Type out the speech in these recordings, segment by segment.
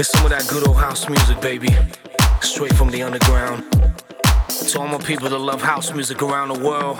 It's some of that good old house music, baby. Straight from the underground. To all my people that love house music around the world.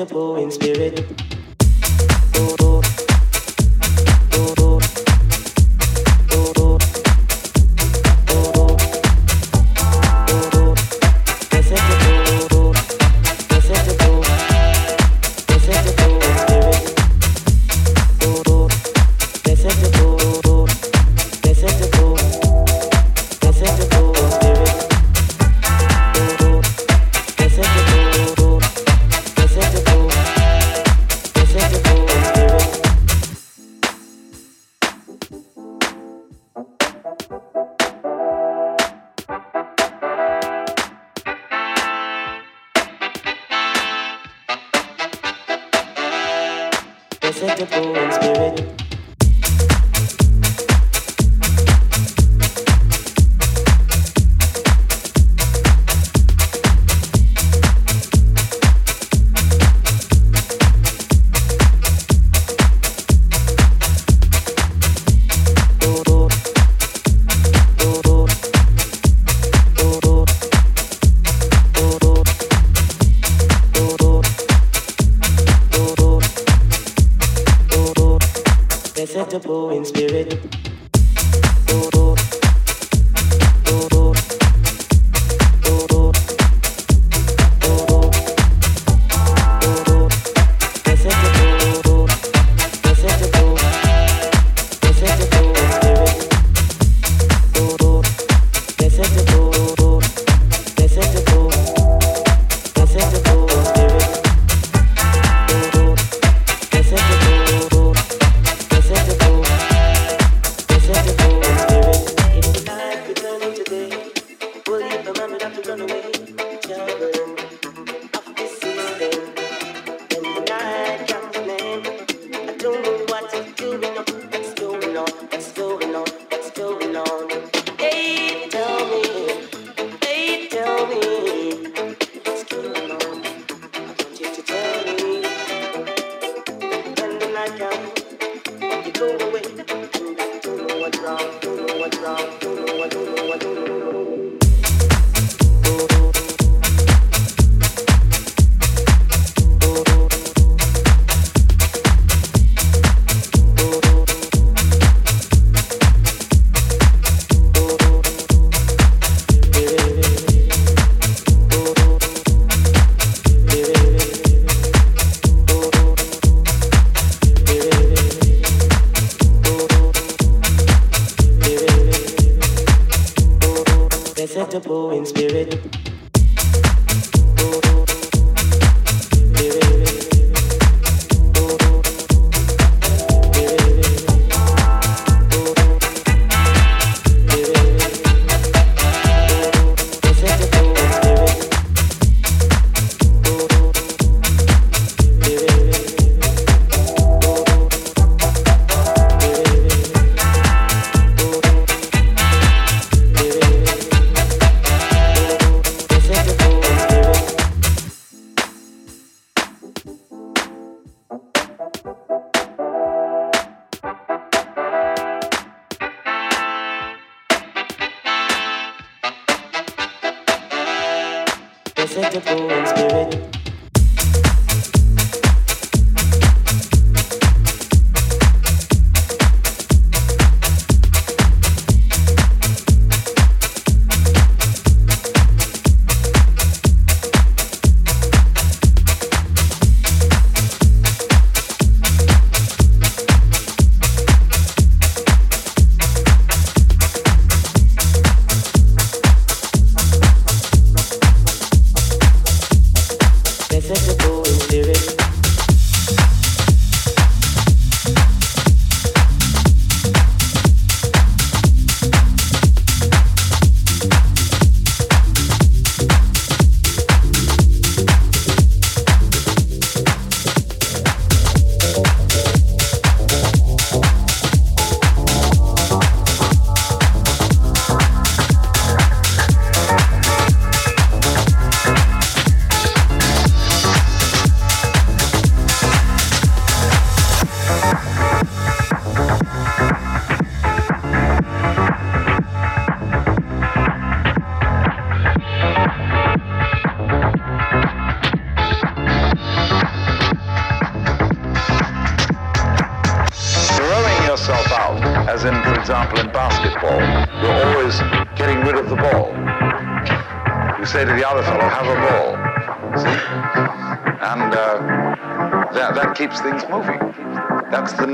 unforgettable in spirit. unshakable spirit.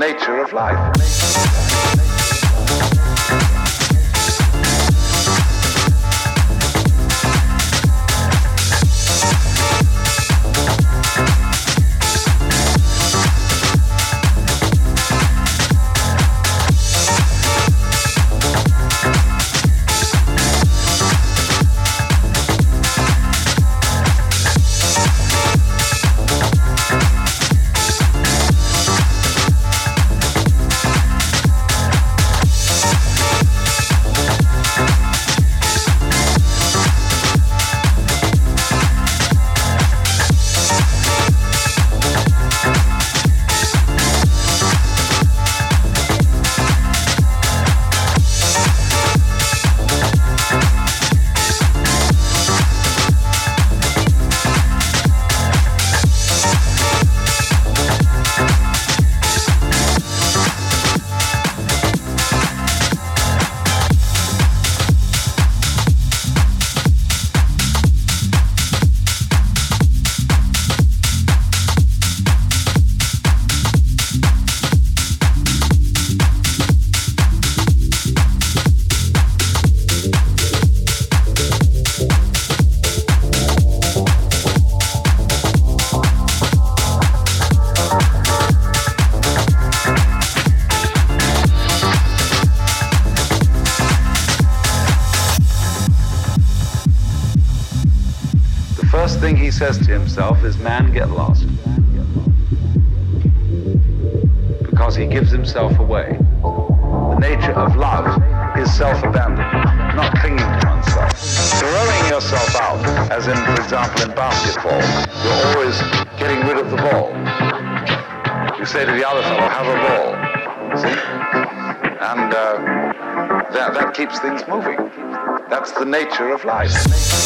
Nature of life. Nature of life.